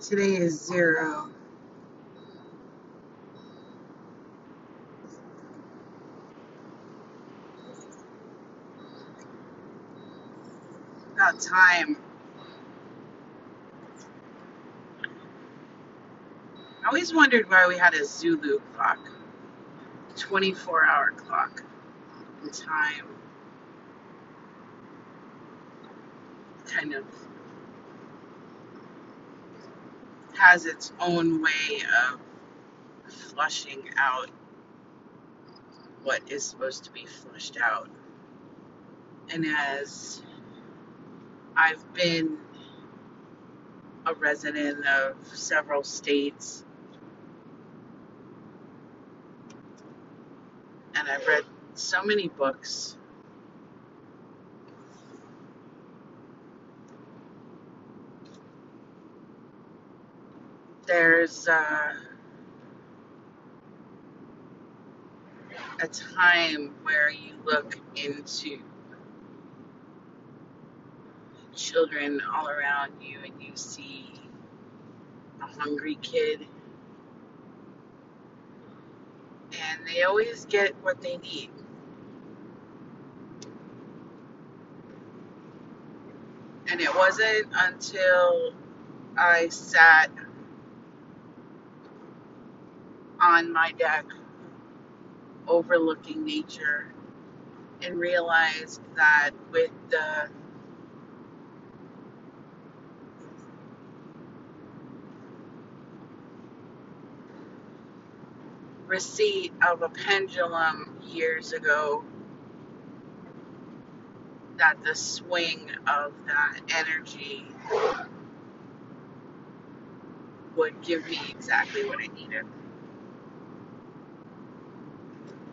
Today is zero. About time. I always wondered why we had a Zulu clock, 24 hour clock. Time kind of has its own way of flushing out what is supposed to be flushed out. And as I've been a resident of several states and I've read so many books, there's uh, a time where you look into children all around you and you see a hungry kid and they always get what they need. And it wasn't until I sat on my deck overlooking nature and realized that with the receipt of a pendulum years ago that the swing of that energy would give me exactly what I needed.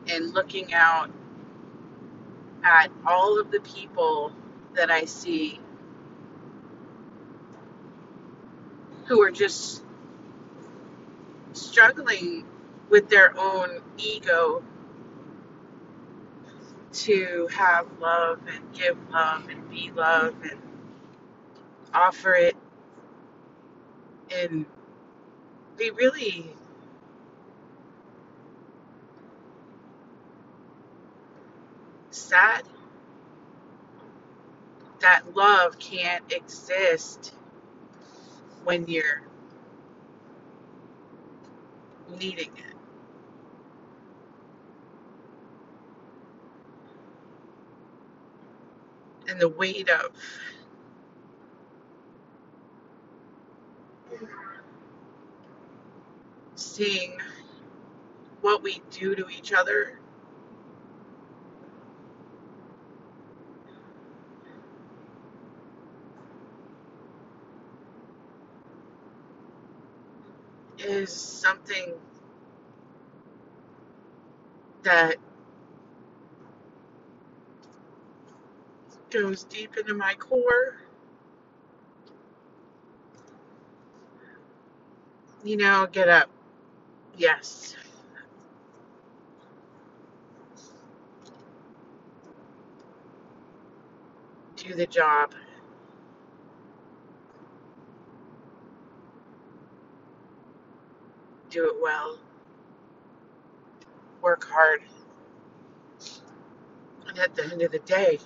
And looking out at all of the people that I see who are just struggling with their own ego to have love and give love and be love and offer it and be really sad that love can't exist when you're needing it. And the weight of seeing what we do to each other is something that goes deep into my core. You know, get up. Yes. Do the job. Do it well. Work hard. And at the end of the day,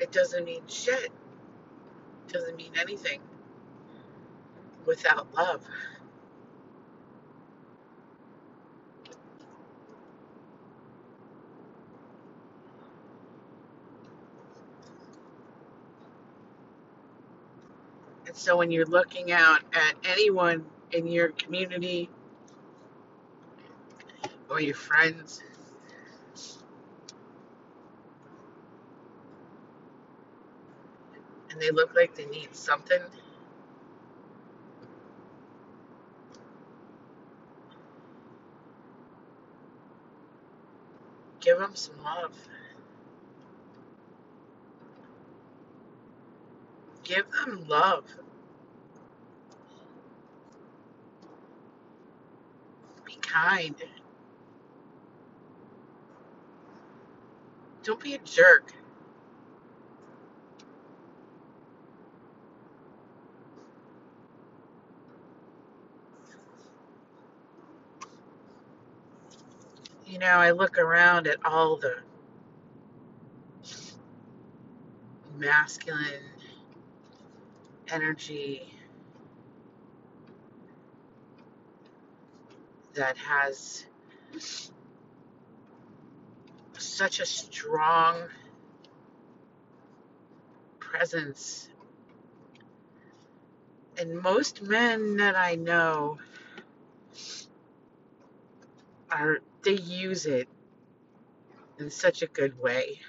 it doesn't mean shit. It doesn't mean anything without love. And so when you're looking out at anyone in your community or your friends, and they look like they need something, give them some love. Give them love. Be kind. Don't be a jerk. You know, I look around at all the masculine energy that has such a strong presence. And most men that I know are, they use it in such a good way.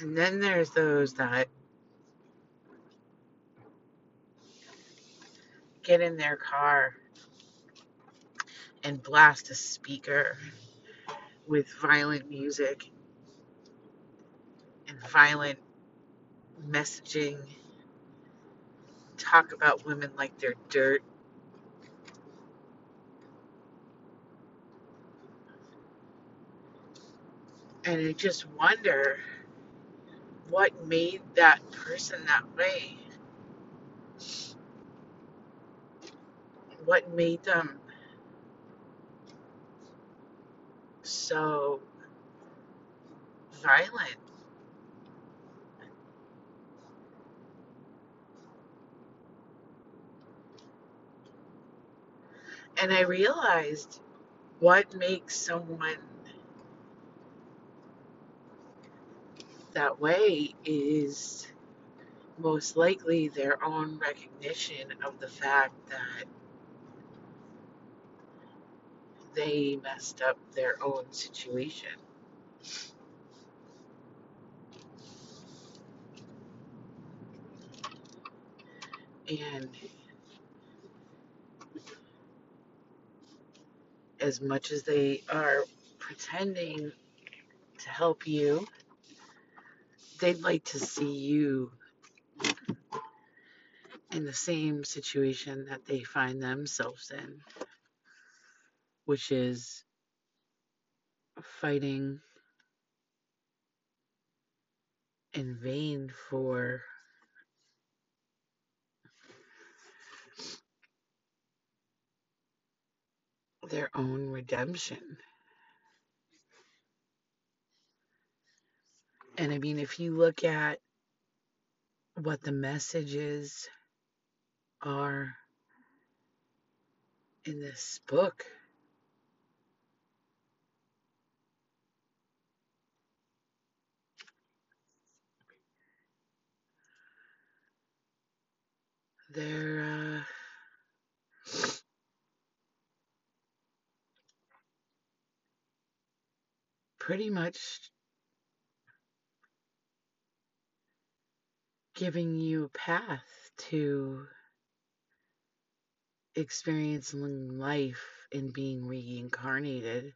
And then there's those that get in their car and blast a speaker with violent music and violent messaging, talk about women like they're dirt. And I just wonder what made that person that way. What made them so violent? And I realized what makes someone that way is most likely their own recognition of the fact that they messed up their own situation. And as much as they are pretending to help you, they'd like to see you in the same situation that they find themselves in, which is fighting in vain for their own redemption. And I mean, if you look at what the messages are in this book, they're uh, pretty much giving you a path to experiencing life and being reincarnated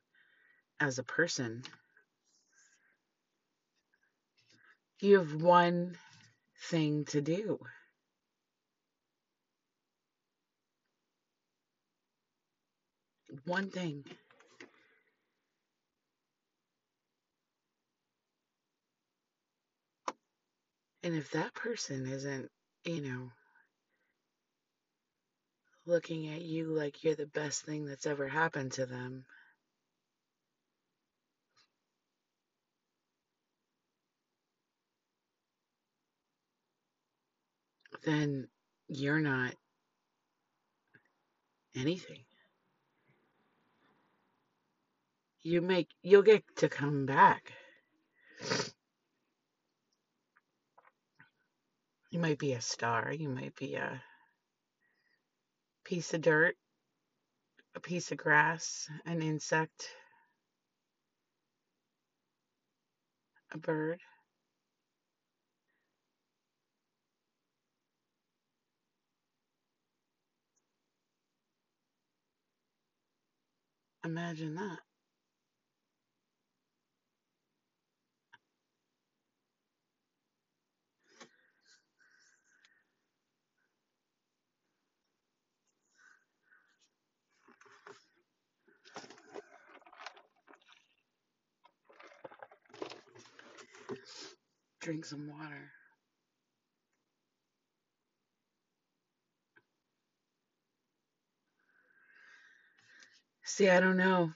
as a person. You have one thing to do. One thing. And if that person isn't, you know, looking at you like you're the best thing that's ever happened to them, then you're not anything. You make you'll get to come back. You might be a star, you might be a piece of dirt, a piece of grass, an insect, a bird. Imagine that. Drink some water. See, I don't know.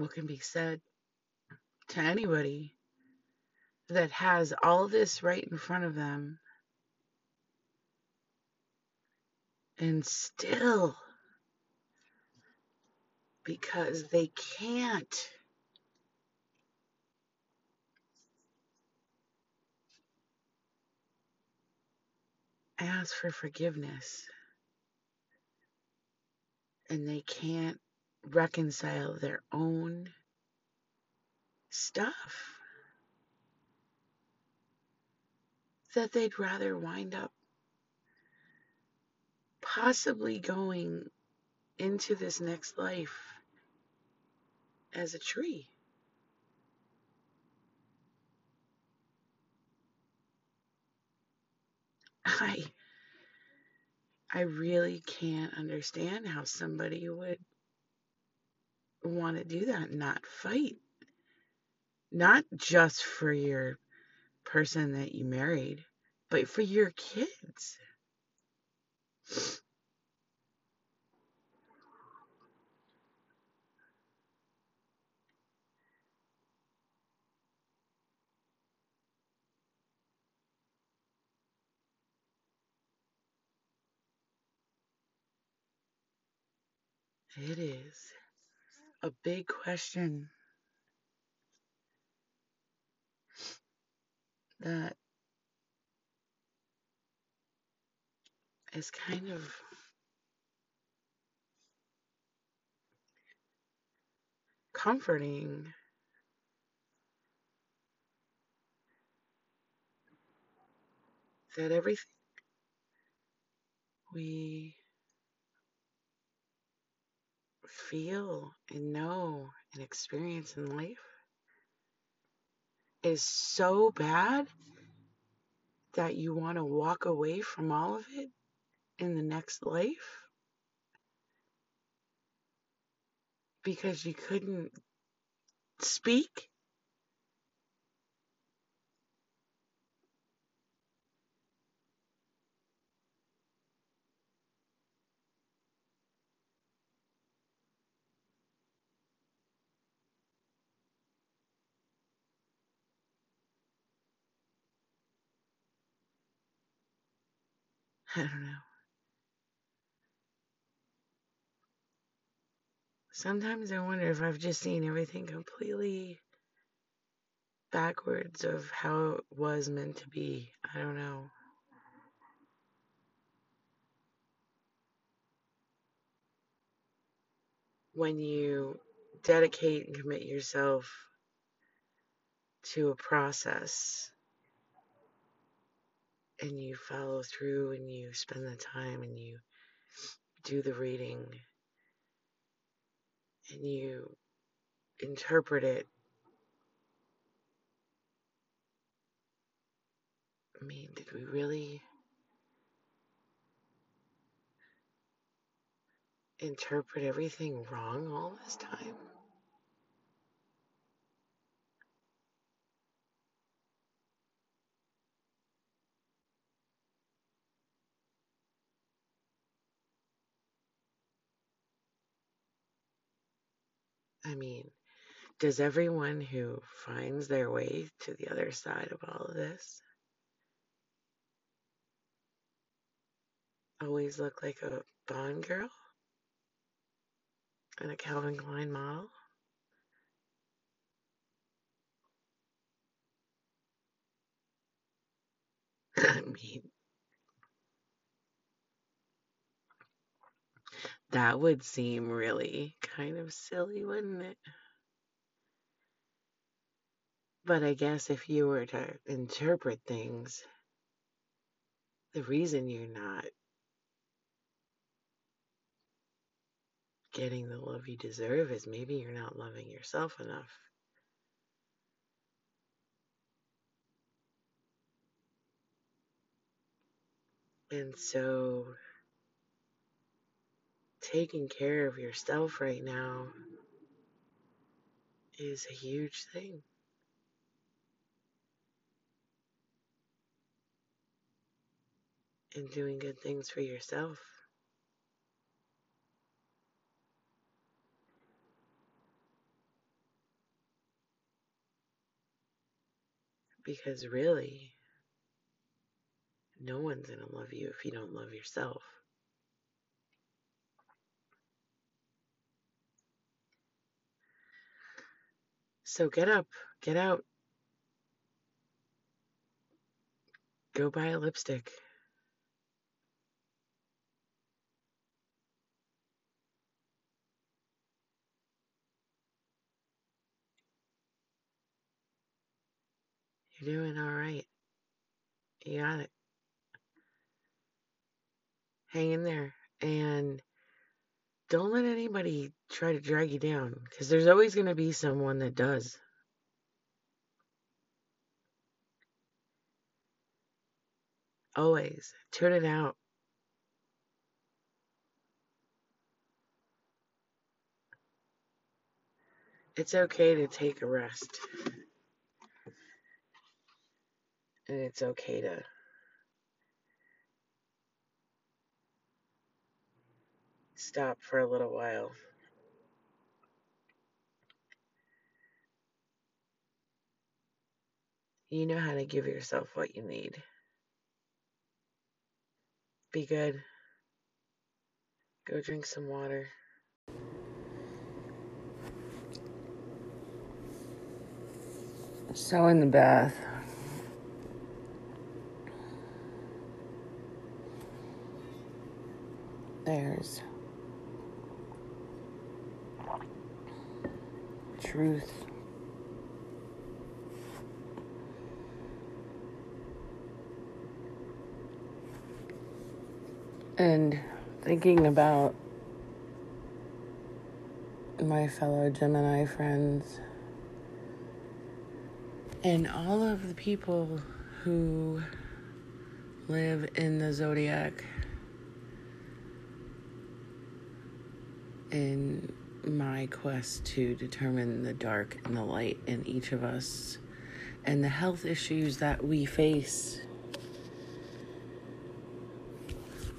what can be said to anybody that has all this right in front of them and still because they can't. Ask for forgiveness. And they can't reconcile their own stuff that they'd rather wind up possibly going into this next life as a tree. I I really can't understand how somebody would want to do that not fight. Not just for your person that you married, but for your kids. It is a big question that is kind of comforting. That everything we feel and know and experience in life is so bad that you want to walk away from all of it in the next life because you couldn't speak. I don't know. Sometimes I wonder if I've just seen everything completely backwards of how it was meant to be. I don't know. When you dedicate and commit yourself to a process and you follow through and you spend the time and you do the reading and you interpret it. I mean, did we really interpret everything wrong all this time? I mean, does everyone who finds their way to the other side of all of this always look like a Bond girl and a Calvin Klein model? I mean, that would seem really kind of silly, wouldn't it? But I guess if you were to interpret things, the reason you're not getting the love you deserve is maybe you're not loving yourself enough. And so, taking care of yourself right now is a huge thing. And doing good things for yourself. Because really, no one's going to love you if you don't love yourself. So get up, get out, go buy a lipstick. You're doing all right. You got it. Hang in there and don't let anybody try to drag you down because there's always going to be someone that does. Always. Tune it out. It's okay to take a rest. And it's okay to stop for a little while. You know how to give yourself what you need. Be good. Go drink some water. So, in the bath, there's truth. And thinking about my fellow Gemini friends and all of the people who live in the zodiac in my quest to determine the dark and the light in each of us and the health issues that we face.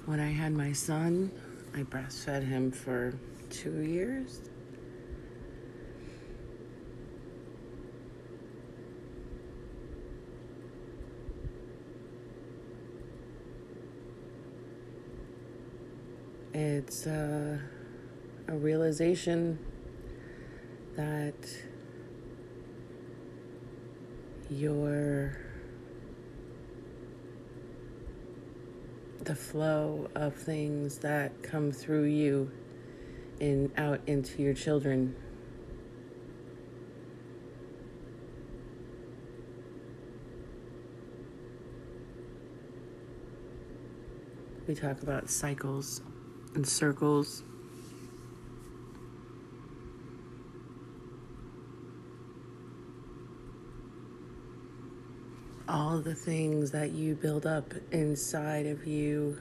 When I had my son, I breastfed him for two years. It's uh, a realization that your the flow of things that come through you and out into your children. We talk about cycles and circles all the things that you build up inside of you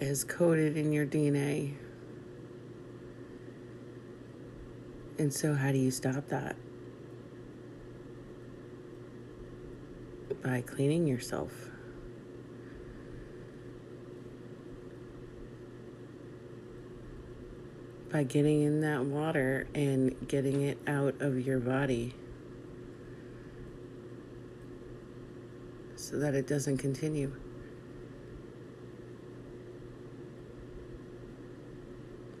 is coded in your DNA. And so, how do you stop that? By cleaning yourself. By getting in that water and getting it out of your body. So that it doesn't continue.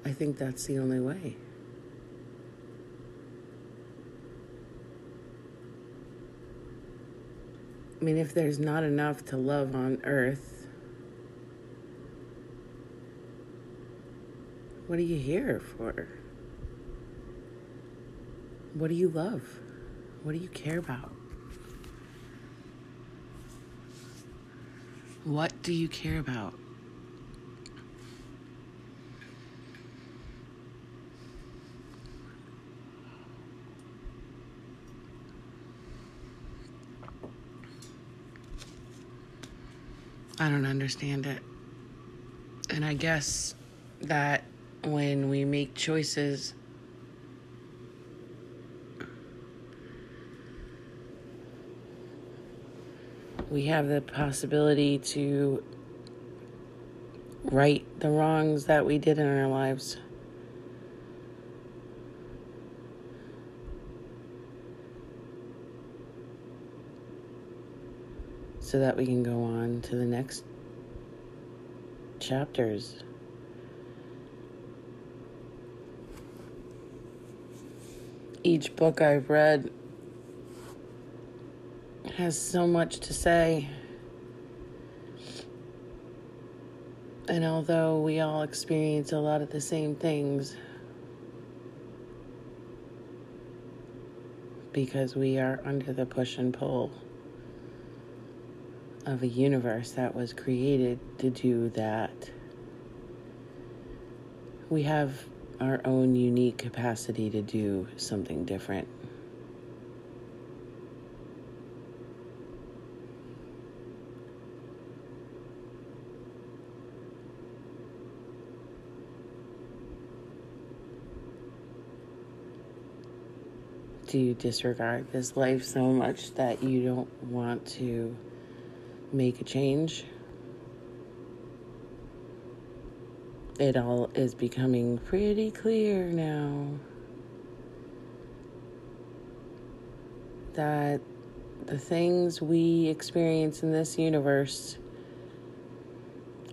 I think that's the only way. I mean, if there's not enough to love on earth, what are you here for? What do you love? What do you care about? What do you care about? I don't understand it. And I guess that when we make choices, we have the possibility to right the wrongs that we did in our lives. So that we can go on to the next chapters. Each book I've read has so much to say. And although we all experience a lot of the same things, because we are under the push and pull of a universe that was created to do that, we have our own unique capacity to do something different. Do disregard this life so much that you don't want to make a change? It all is becoming pretty clear now that the things we experience in this universe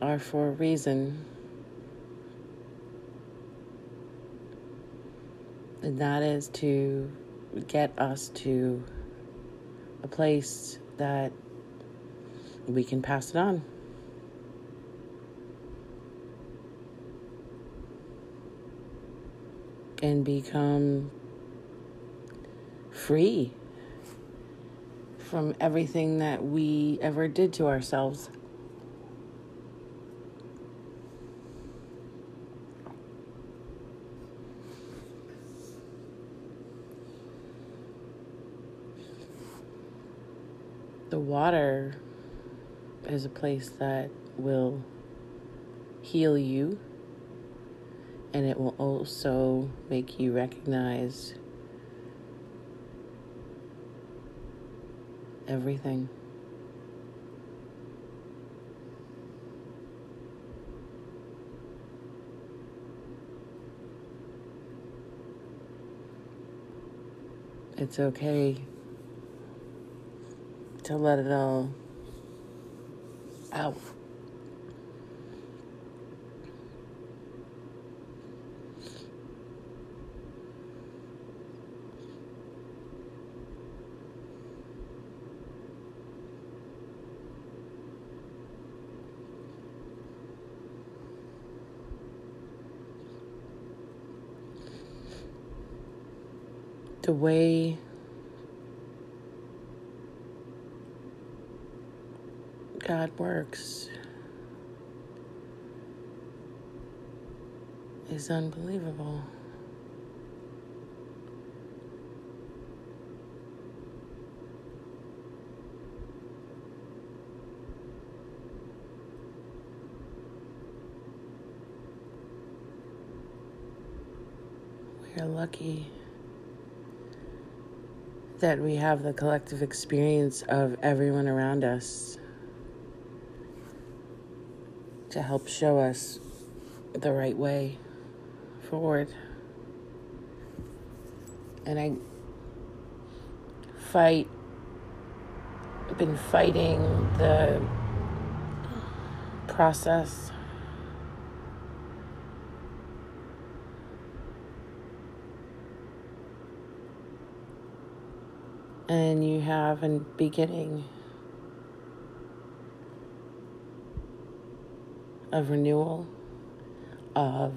are for a reason. And that is to get us to a place that we can pass it on. And become free from everything that we ever did to ourselves. the water is a place that will heal you and it will also make you recognize everything. It's okay to let it all out. The way God works is unbelievable. We are lucky that we have the collective experience of everyone around us to help show us the right way forward. And I fight, I've been fighting the process. And you have a beginning. Of renewal, of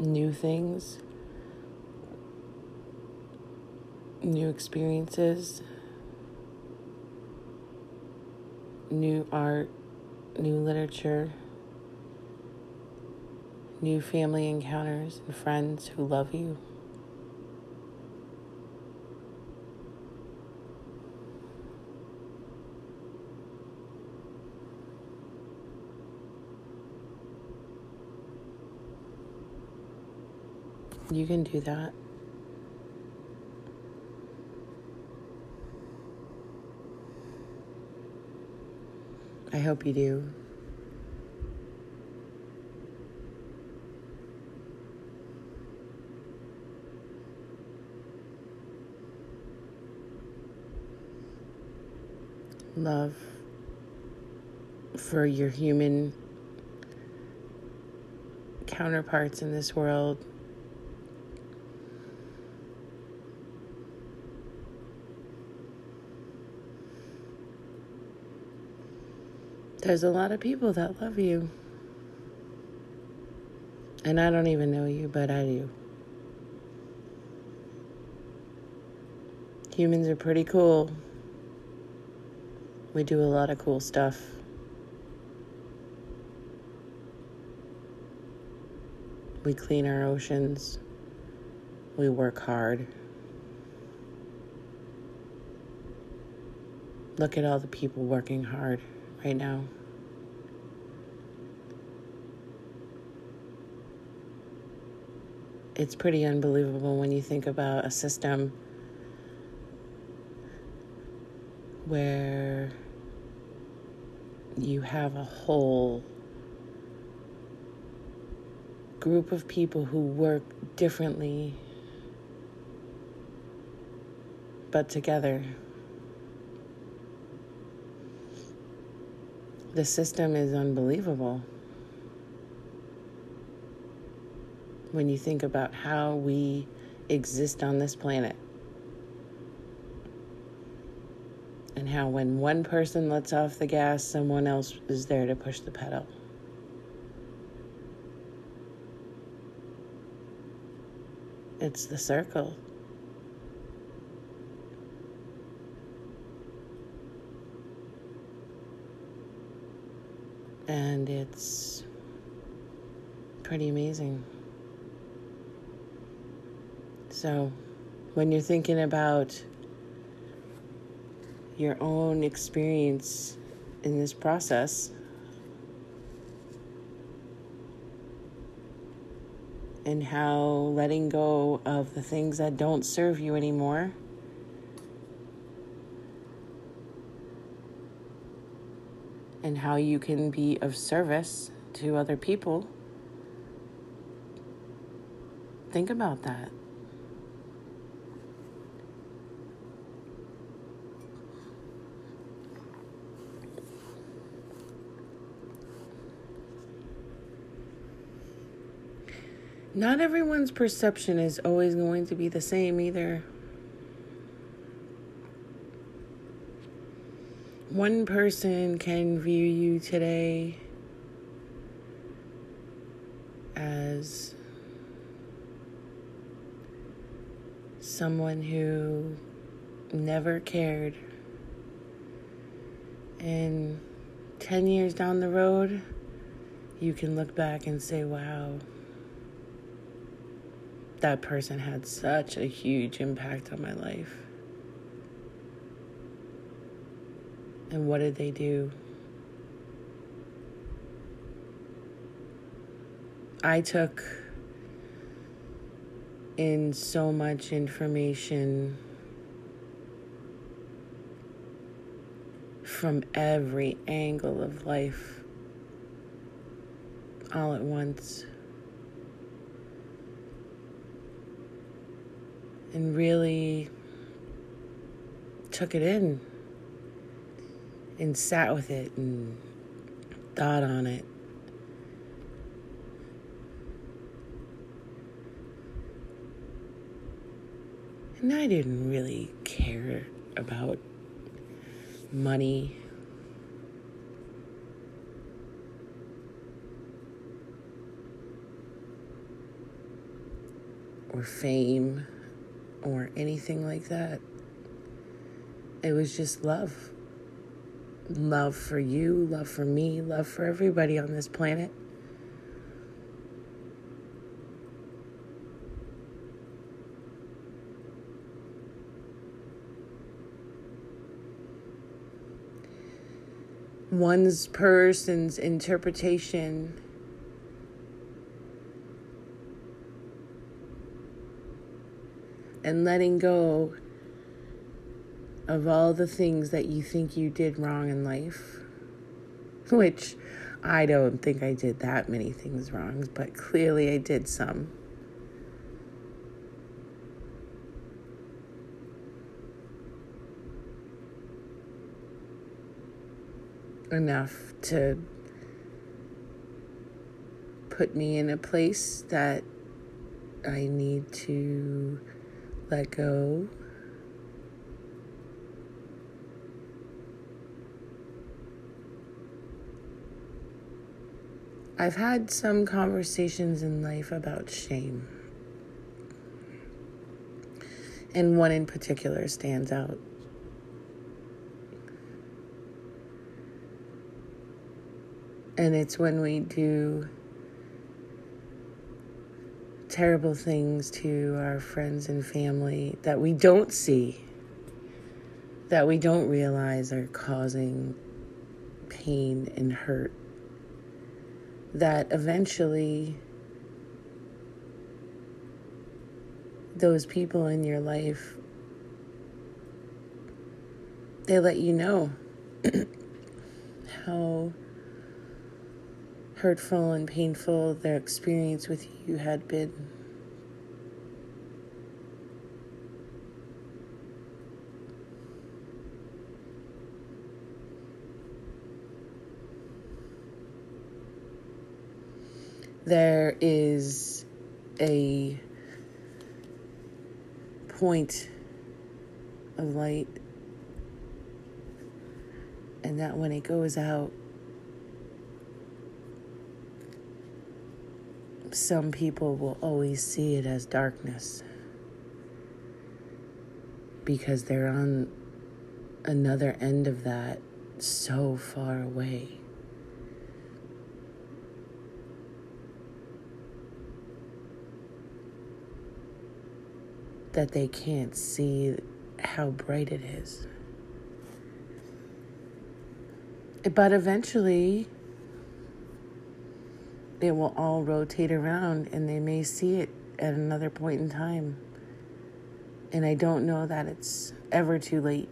new things, new experiences, new art, new literature, new family encounters, and friends who love you. You can do that. I hope you do. Love for your human counterparts in this world. There's a lot of people that love you. And I don't even know you, but I do. Humans are pretty cool. We do a lot of cool stuff. We clean our oceans. We work hard. Look at all the people working hard right now. It's pretty unbelievable when you think about a system where you have a whole group of people who work differently but together. The system is unbelievable. When you think about how we exist on this planet. And how, when one person lets off the gas, someone else is there to push the pedal. It's the circle. And it's pretty amazing. So, when you're thinking about your own experience in this process, and how letting go of the things that don't serve you anymore and how you can be of service to other people. Think about that. Not everyone's perception is always going to be the same either. One person can view you today as someone who never cared. And 10 years down the road, you can look back and say, wow that person had such a huge impact on my life. And what did they do? I took in so much information from every angle of life all at once. And really took it in and sat with it and thought on it. And I didn't really care about money. Or fame or anything like that. It was just love. Love for you, love for me, love for everybody on this planet. One's person's interpretation and letting go of all the things that you think you did wrong in life, which I don't think I did that many things wrong, but clearly I did some. Enough to put me in a place that I need to let go. I've had some conversations in life about shame. And one in particular stands out. And it's when we do terrible things to our friends and family that we don't see, that we don't realize are causing pain and hurt, that eventually those people in your life they let you know how hurtful and painful their experience with you had been. There is a point of light, and that when it goes out, some people will always see it as darkness because they're on another end of that so far away. That they can't see how bright it is. But eventually, it will all rotate around and they may see it at another point in time. And I don't know that it's ever too late.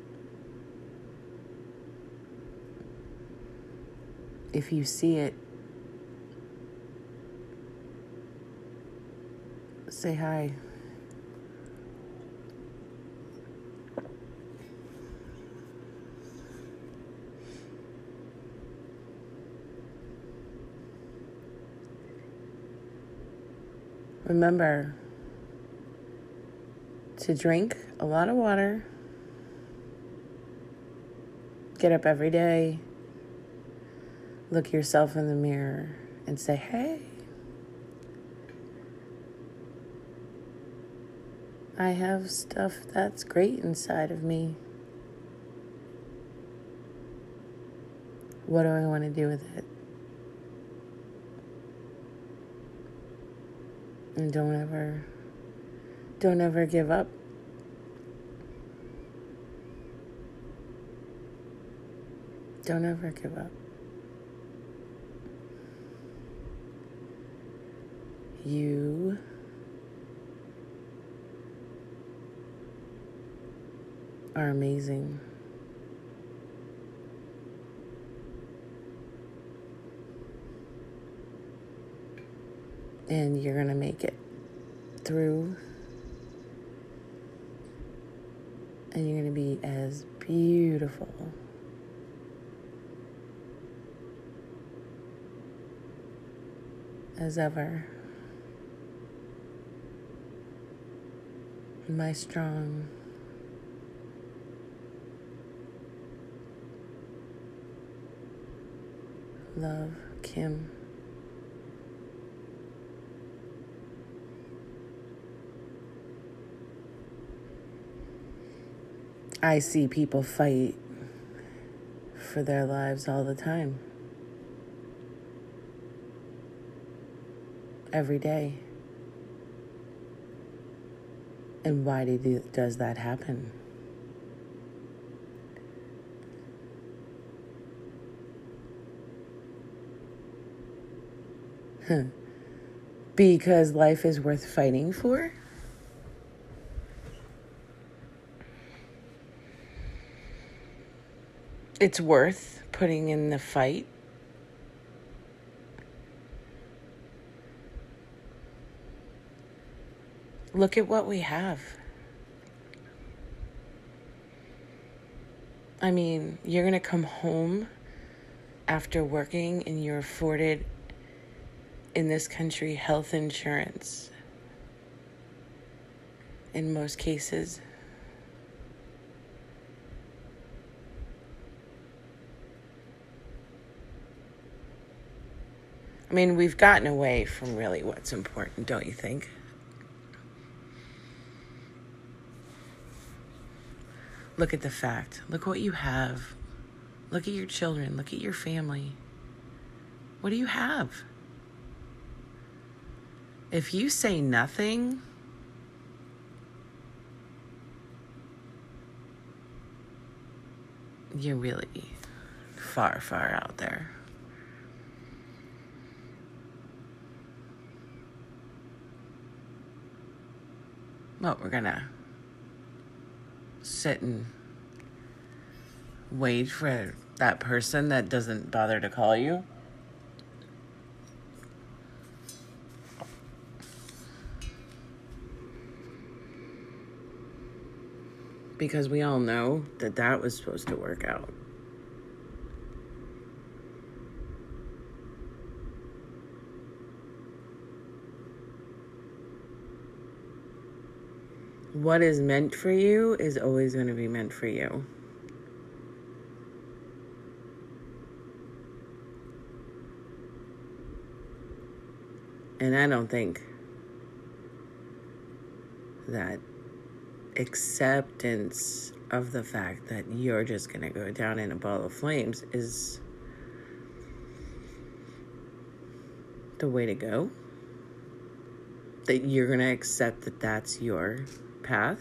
If you see it, say hi. Remember to drink a lot of water, get up every day, look yourself in the mirror, and say, hey, I have stuff that's great inside of me. What do I want to do with it? And don't ever, don't ever give up. Don't ever give up. You are amazing. And you're going to make it through. And you're going to be as beautiful as ever. My strong love, Kim. I see people fight for their lives all the time. Every day. And why do, does that happen? Because life is worth fighting for? It's worth putting in the fight. Look at what we have. I mean, you're going to come home after working and you're afforded in this country health insurance in most cases. I mean, we've gotten away from really what's important, don't you think? Look at the fact. Look what you have. Look at your children. Look at your family. What do you have? If you say nothing, you're really far, far out there. Well, we're gonna sit and wait for that person that doesn't bother to call you. Because we all know that that was supposed to work out. What is meant for you is always going to be meant for you. And I don't think that acceptance of the fact that you're just going to go down in a ball of flames is the way to go. That you're going to accept that that's your path.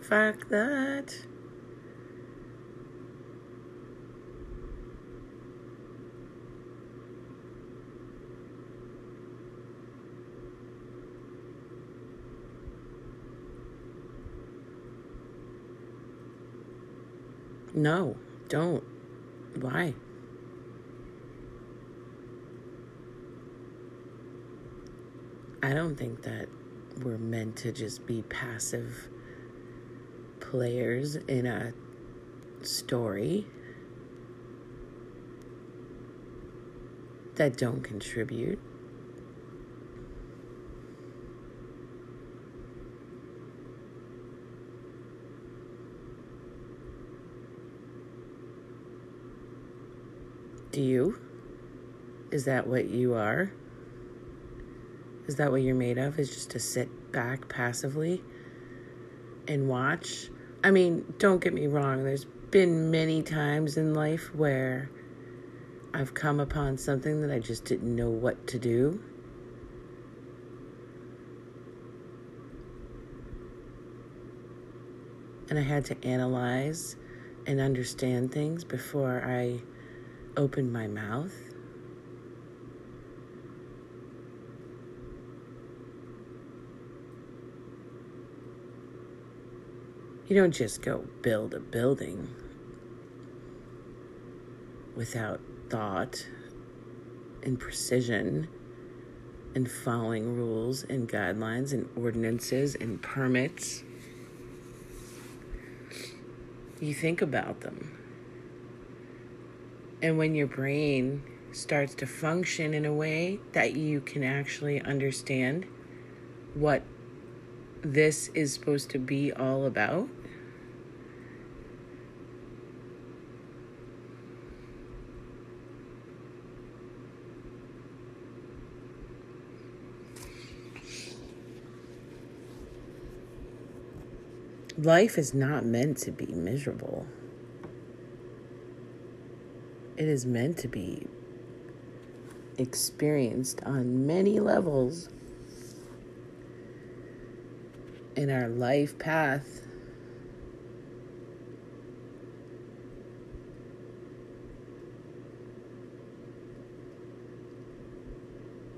Fuck that. No, don't. Why? I don't think that we're meant to just be passive players in a story that don't contribute. Do you? Is that what you are? Is that what you're made of? Is just to sit back passively and watch? I mean, don't get me wrong, there's been many times in life where I've come upon something that I just didn't know what to do. And I had to analyze and understand things before I opened my mouth. You don't just go build a building without thought and precision and following rules and guidelines and ordinances and permits. You think about them. And when your brain starts to function in a way that you can actually understand what this is supposed to be all about, Life is not meant to be miserable. It is meant to be experienced on many levels in our life path.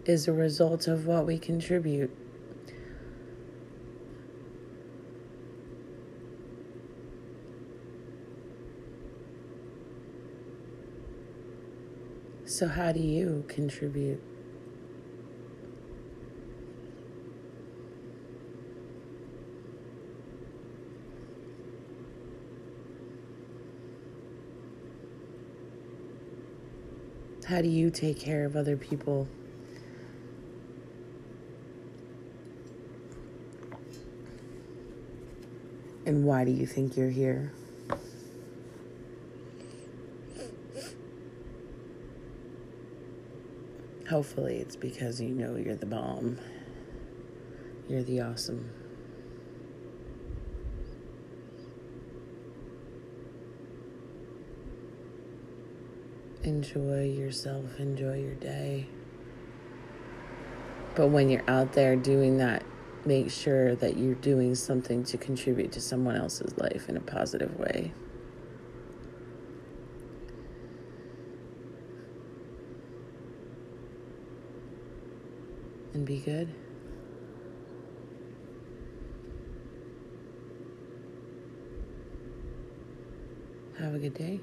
Is a result of what we contribute. So, how do you contribute? How do you take care of other people? And why do you think you're here? Hopefully, it's because you know you're the bomb. You're the awesome. Enjoy yourself, enjoy your day. But when you're out there doing that, make sure that you're doing something to contribute to someone else's life in a positive way. And be good. Have a good day.